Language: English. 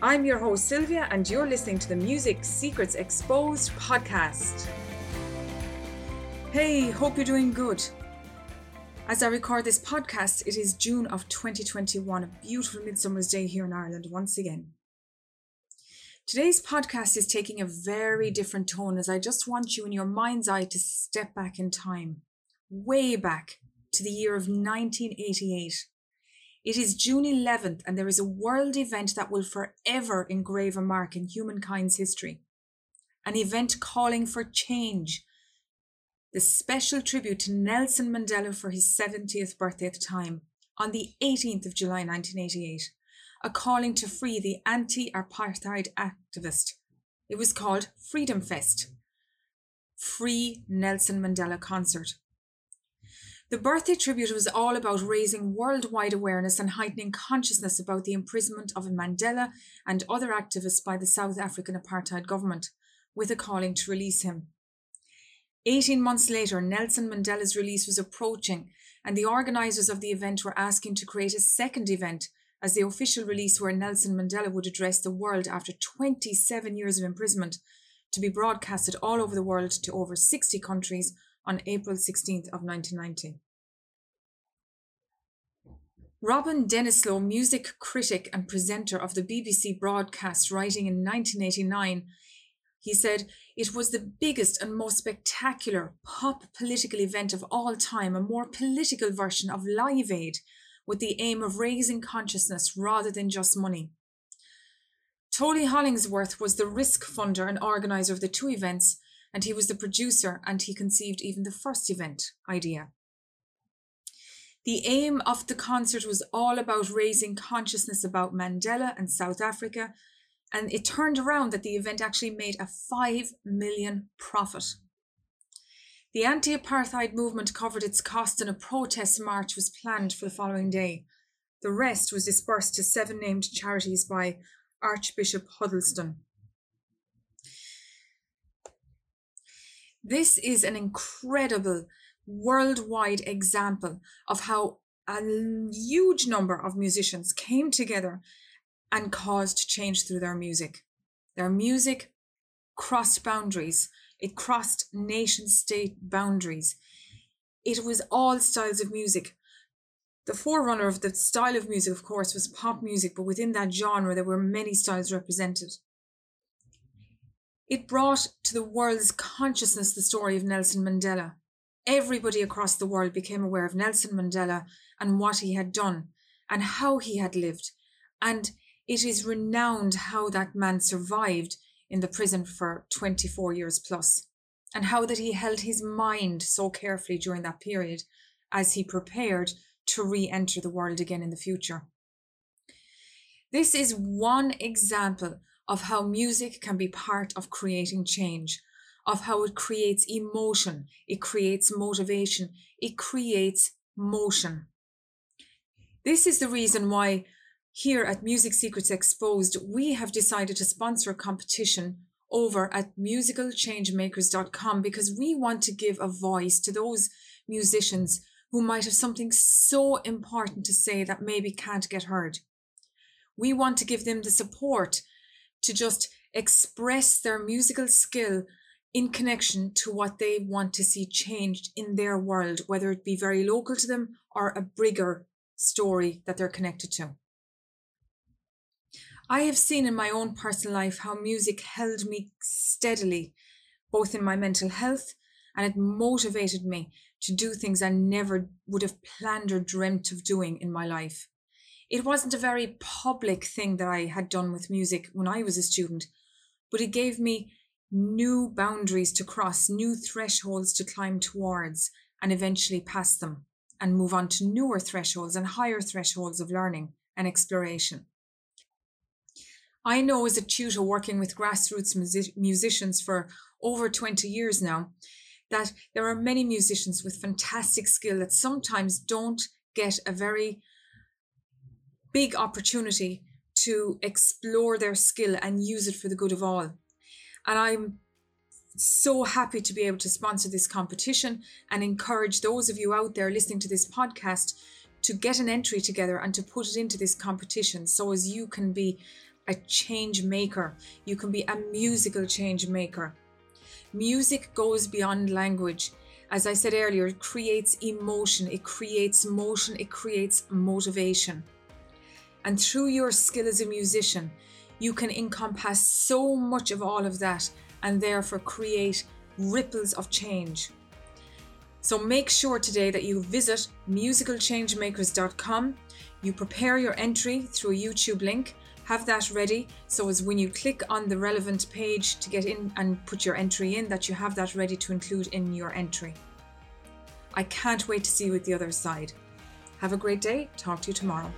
I'm your host, Sylvia, and you're listening to the Music Secrets Exposed podcast. Hey, hope you're doing good. As I record this podcast, it is June of 2021, a beautiful midsummer's day here in Ireland once again. Today's podcast is taking a very different tone as I just want you in your mind's eye to step back in time, way back to the year of 1988 it is June 11th, and there is a world event that will forever engrave a mark in humankind's history. An event calling for change. The special tribute to Nelson Mandela for his 70th birthday at the time, on the 18th of July 1988. A calling to free the anti apartheid activist. It was called Freedom Fest. Free Nelson Mandela concert. The birthday tribute was all about raising worldwide awareness and heightening consciousness about the imprisonment of Mandela and other activists by the South African apartheid government, with a calling to release him. 18 months later, Nelson Mandela's release was approaching, and the organisers of the event were asking to create a second event as the official release where Nelson Mandela would address the world after 27 years of imprisonment to be broadcasted all over the world to over 60 countries on April 16th of 1990. Robin Denselow, music critic and presenter of the BBC broadcast, writing in 1989, he said, It was the biggest and most spectacular pop political event of all time, a more political version of Live Aid, with the aim of raising consciousness rather than just money. Tony Hollingsworth was the risk funder and organizer of the two events, and he was the producer and he conceived even the first event idea. The aim of the concert was all about raising consciousness about Mandela and South Africa, and it turned around that the event actually made a 5 million profit. The anti apartheid movement covered its cost, and a protest march was planned for the following day. The rest was dispersed to seven named charities by Archbishop Huddleston. This is an incredible worldwide example of how a huge number of musicians came together and caused change through their music. Their music crossed boundaries, it crossed nation state boundaries. It was all styles of music. The forerunner of the style of music, of course, was pop music, but within that genre, there were many styles represented. It brought to the world's consciousness the story of Nelson Mandela. Everybody across the world became aware of Nelson Mandela and what he had done and how he had lived. And it is renowned how that man survived in the prison for 24 years plus, and how that he held his mind so carefully during that period as he prepared to re enter the world again in the future. This is one example of how music can be part of creating change, of how it creates emotion, it creates motivation, it creates motion. This is the reason why here at Music Secrets Exposed, we have decided to sponsor a competition over at musicalchangemakers.com because we want to give a voice to those musicians who might have something so important to say that maybe can't get heard. We want to give them the support to just express their musical skill in connection to what they want to see changed in their world, whether it be very local to them or a bigger story that they're connected to. I have seen in my own personal life how music held me steadily both in my mental health and it motivated me to do things I never would have planned or dreamt of doing in my life. It wasn't a very public thing that I had done with music when I was a student, but it gave me new boundaries to cross, new thresholds to climb towards, and eventually pass them and move on to newer thresholds and higher thresholds of learning and exploration. I know as a tutor working with grassroots music- musicians for over 20 years now that there are many musicians with fantastic skill that sometimes don't get a very big opportunity to explore their skill and use it for the good of all. And I'm so happy to be able to sponsor this competition and encourage those of you out there listening to this podcast to get an entry together and to put it into this competition so as you can be a change maker. You can be a musical change maker. Music goes beyond language. As I said earlier, it creates emotion, it creates motion, it creates motivation. And through your skill as a musician, you can encompass so much of all of that and therefore create ripples of change. So make sure today that you visit musicalchangemakers.com, you prepare your entry through a YouTube link, have that ready so as when you click on the relevant page to get in and put your entry in that you have that ready to include in your entry. I can't wait to see you at the other side. Have a great day. Talk to you tomorrow.